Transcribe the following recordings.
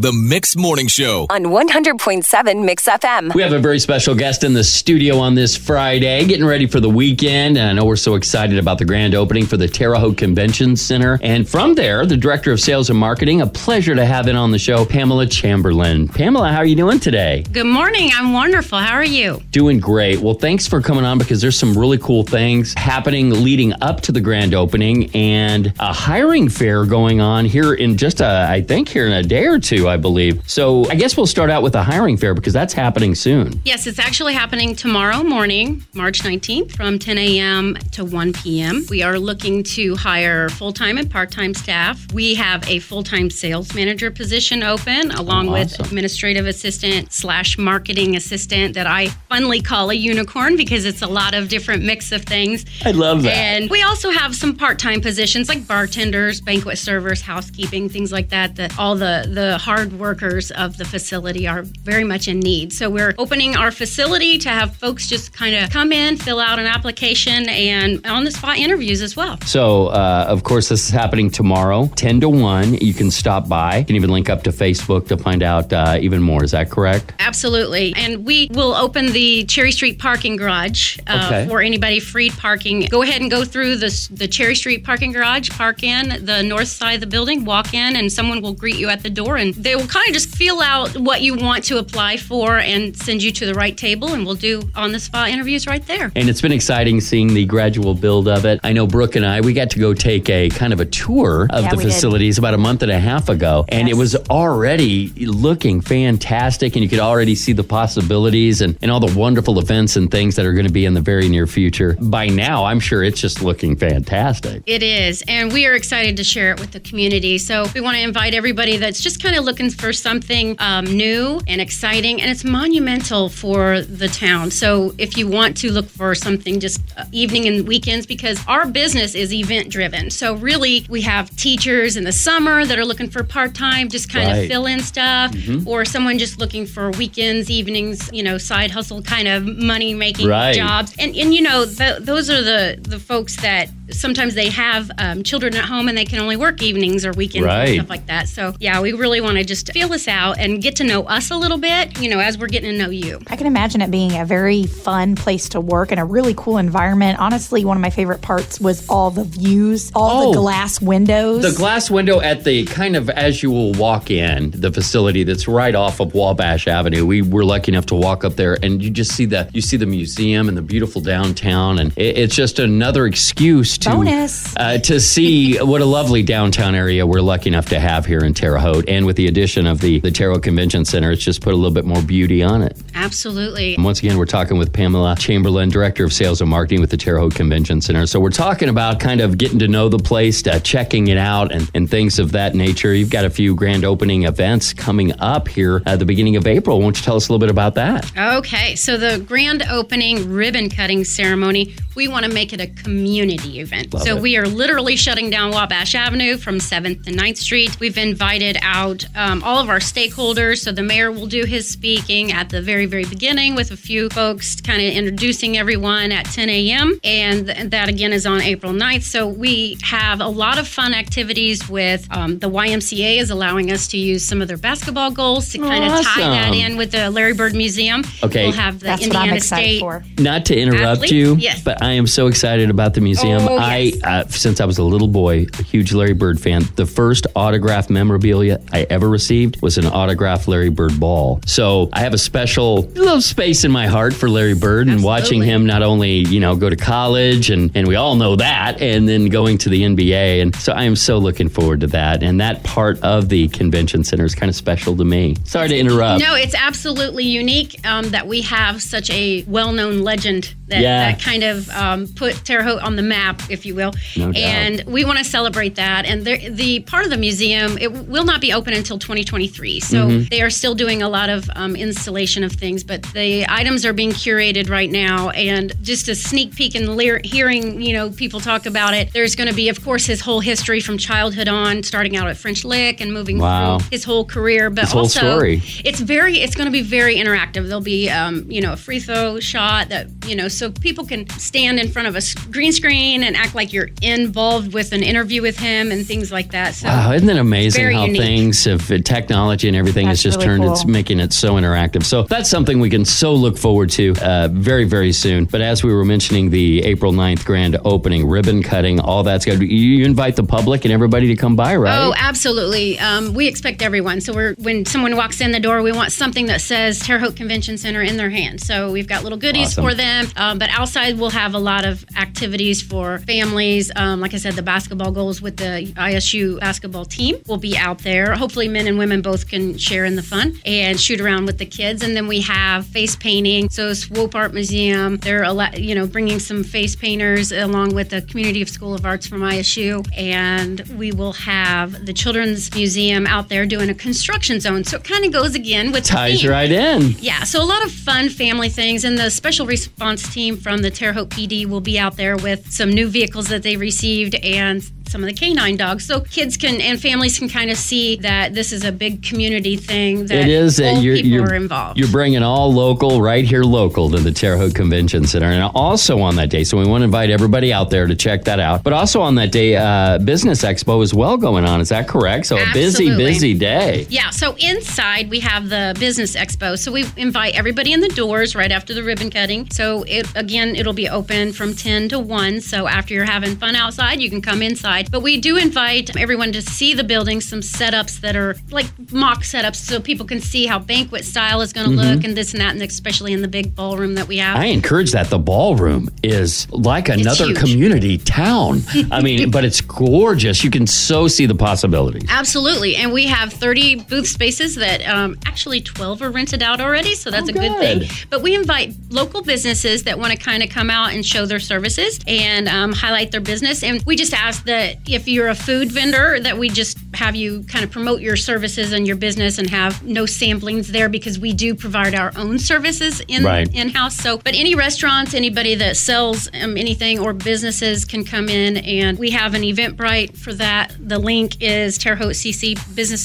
The Mix Morning Show. on 100.7 Mix FM. We have a very special guest in the studio on this Friday, getting ready for the weekend. And I know we're so excited about the grand opening for the Terre Haute Convention Center. And from there, the Director of Sales and Marketing, a pleasure to have in on the show, Pamela Chamberlain. Pamela, how are you doing today? Good morning. I'm wonderful. How are you? Doing great. Well, thanks for coming on because there's some really cool things happening leading up to the grand opening and a hiring fair going on here in just a, I think here in a day or two, I believe. So I guess we'll start out with the hiring fair because that's happening soon. Yes, it's actually happening tomorrow morning, March 19th, from 10 a.m. to 1 p.m. We are looking to hire full time and part time staff. We have a full time sales manager position open, along Oh, with administrative assistant slash marketing assistant that I funnily call a unicorn because it's a lot of different mix of things. I love that. And we also have some part-time positions like bartenders, banquet servers, housekeeping, things like that. That all the the hard workers of the facility are very much in need. So we're opening our facility to have folks just kind of come in, fill out an application, and on the spot interviews as well. So, uh, of course, this is happening tomorrow, 10 to 1. You can stop by. You can even link up to Facebook to find out uh, even more. Is that correct? Absolutely. And we will open the Cherry Street parking garage uh, Okay. for anybody free parking. Go ahead and go through the, the Cherry Street parking garage, park in the north side of the building, walk in, and someone will greet you at the door. And they will kind of just feel out what you want to apply for and send you to the right table. And we'll do on the spot interviews right there. And it's been exciting seeing the gradual build of it. I know Brooke and I, we got to go take a kind of a tour of Yeah, the we did. facilities about a month and a half ago. And it was already looking fantastic. And you could already see the possibilities and, and all the wonderful events and things that are going to be in the very near future. By now, I'm sure it's just looking fantastic. It is, and we are excited to share it with the community. So we want to invite everybody that's just kind of looking for something um, new and exciting, and it's monumental for the town. So if you want to look for something just uh, evening and weekends, because our business is event driven. So really, we have teachers in the summer that are looking for part time, just kind Right. of fill in stuff, or someone just looking for weekends, evenings, you know, side hustle kind of money making Right. jobs. And and you know, th- those are the the folks that sometimes they have um, children at home and they can only work evenings or weekends Right. and stuff like that. So yeah, we really want to just feel this out and get to know us a little bit. You know, as we're getting to know you. I can imagine it being a very fun place to work and a really cool environment. Honestly, one of my favorite parts was all the views, all Oh. the glass windows. The glass window at the kind of as you will walk in the facility that's right off of Wabash Avenue. We were lucky enough to walk up there, and you just see the you see the museum and the beautiful downtown, and it, it's just another excuse to Bonus. uh, to see what a lovely downtown area we're lucky enough to have here in Terre Haute. And with the addition of the the Terre Haute Convention Center, it's just put a little bit more beauty on it. Absolutely. And once again, we're talking with Pamela Chamberlain, Director of Sales and Marketing with the Terre Haute Convention Center. So we're talking about kind of getting to know the place, uh, checking it out, and, and things of that nature. You've got a few grand opening events coming up here at the beginning of April. Won't you tell us a little bit about that? Okay, so the grand opening ribbon cutting ceremony, we want to make it a community event. Love so it. we are literally shutting down Wabash Avenue from 7th and 9th Street. We've invited out um, all of our stakeholders. So the mayor will do his speaking at the very, very beginning with a few folks kind of introducing everyone at 10 a.m. And th- that again is on April 9th. So we have a lot of fun activities with um, the YMCA is allowing us to use some of their basketball goals to kind of tie that in with the Larry Bird Museum. Okay. We'll have the That's what Indiana I'm excited State. for. Not to interrupt Athletes? you, Yes. but I am so excited about the museum. Oh, I, yes. uh, since I was a little boy, a huge Larry Bird fan. The first autograph memorabilia I ever received was an autographed Larry Bird ball. So I have a special little space in my heart for Larry Bird and watching him not only you know go to college and and we all know that, and then going to the NBA. And so I am so looking forward to that. And that part of the convention center is kind of special to me. Sorry to interrupt. No, it's absolutely unique um, that we have such a well-known legend that, Yeah. that kind of um, put Terre Haute on the map, if you will. No and we want to celebrate that. And the, the part of the museum it will not be open until 2023. So Mm-hmm. they are still doing a lot of um, installation of things, but the items are being curated right now. And just a sneak peek and lear- hearing, you know, people talk about it. There's going to be, of course, his whole history from childhood on, starting out at French Lick and moving Wow. through his whole career. But His also, story. it's very, it's going to be very interactive. There'll be, um, you know, a free throw shot that you know so people can stand in front of a green screen and act like you're involved with an interview with him and things like that. So Wow, isn't it amazing how unique. things have uh, technology and everything has just really turned cool. it's making it so interactive. So that's something we can so look forward to uh, very, very soon. But as we were mentioning the April 9th grand opening, ribbon cutting, all that's good. You, you invite the public and everybody to come by, right? Oh, absolutely. Um, we expect everyone. So we're when someone walks in the door, we want something that says Terre Haute Convention Center in their hand. So we've got little goodies Awesome. for them. Um, but outside, we'll have a lot of activities for families. Um, like I said, the basketball goals with the ISU basketball team will be out there. Hopefully, men and women both can share in the fun and shoot around with the kids. And then we have face painting. So Swope Art Museum, they're a lot- you know bringing some face painters along with the Community of School of Arts from ISU, and we will have the Children's Museum out there doing a construction zone. So it kind of goes again with the Ties right in. Yeah, so a lot of fun family things, and the special response team from the Terre Haute PD will be out there with some new vehicles that they received and some of the canine dogs, so kids can and families can kind of see that this is a big community thing. That It is. old Uh, you're, people you're, are involved. You're bringing all local, right here local to the Terre Haute Convention Center. And also on that day, so we want to invite everybody out there to check that out. But also on that day, uh, Business Expo is well going on. Is that correct? So a busy, busy day. Yeah, so inside we have the business expo. So we invite everybody in the doors right after the ribbon cutting. So it again, it'll be open from 10 to 1. So after you're having fun outside, you can come inside. But we do invite everyone to see the building, some setups that are like mock setups so people can see how banquet style is going to look and this and that, and especially in the big ballroom that we have. I encourage that. The ballroom is like another community town. I mean, but it's gorgeous. You can so see the possibilities. Absolutely. And we have 30 booth spaces that um, actually 12 are rented out already. So that's Oh, a good good. thing. But we invite local businesses that want to kind of come out and show their services and um, highlight their business. And we just ask that if you're a food vendor, that we just have you kind of promote your services and your business and have no samplings there because we do provide our own services in Right. in house. So, but any restaurants, anybody that sells um, anything or businesses can come in, and we have an Eventbrite for that. The link is Terre Haute CC Business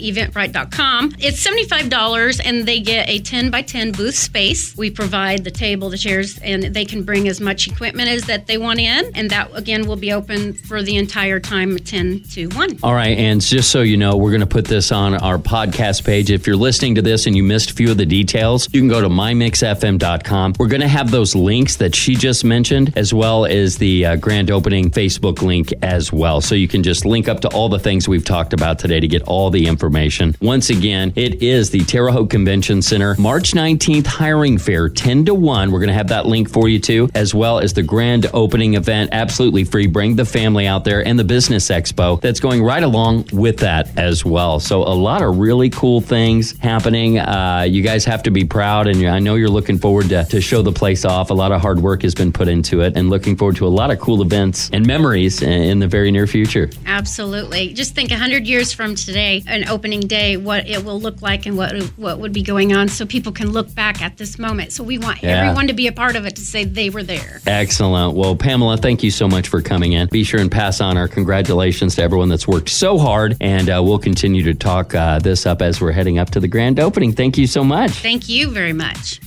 Expo.eventbrite.com. It's seventy five dollars, and they get a ten by ten booth space. We provide the table, the chairs, and they can bring as much equipment as that they want in, and that again will be open for the entire time, ten to one. All right, and just so you know, we're going to put this on our podcast page. If you're listening to this and you missed a few of the details, you can go to mymixfm.com. We're going to have those links that she just mentioned, as well as the uh, grand opening Facebook link as well. So you can just link up to all the things we've talked about today to get all the information. Once again, it is the Terre Haute Convention Center, March 19th hiring fair, 10 to 1. We're going to have that link for you too, as well as the grand opening event, absolutely free. Bring the family out there and the business expo that's going right along with that as well. So a lot of really cool things happening. Uh, you guys have to be proud, and I know you're looking forward to, to show the place off. A lot of hard work has been put into it, and looking forward to a lot of cool events and memories in, in the very near future. Absolutely. Just think 100 years from today, an opening day, what it will look like and what what would be going on so people can look back at this moment. So we want Yeah. everyone to be a part of it to say they were there. Excellent. Well, Pamela, thank you so much for coming in. Be sure and pass on our congratulations to everyone that's worked so hard, and uh, we'll continue to talk uh, this up as we're heading up to the grand opening. Thank you so much. Thank you very much.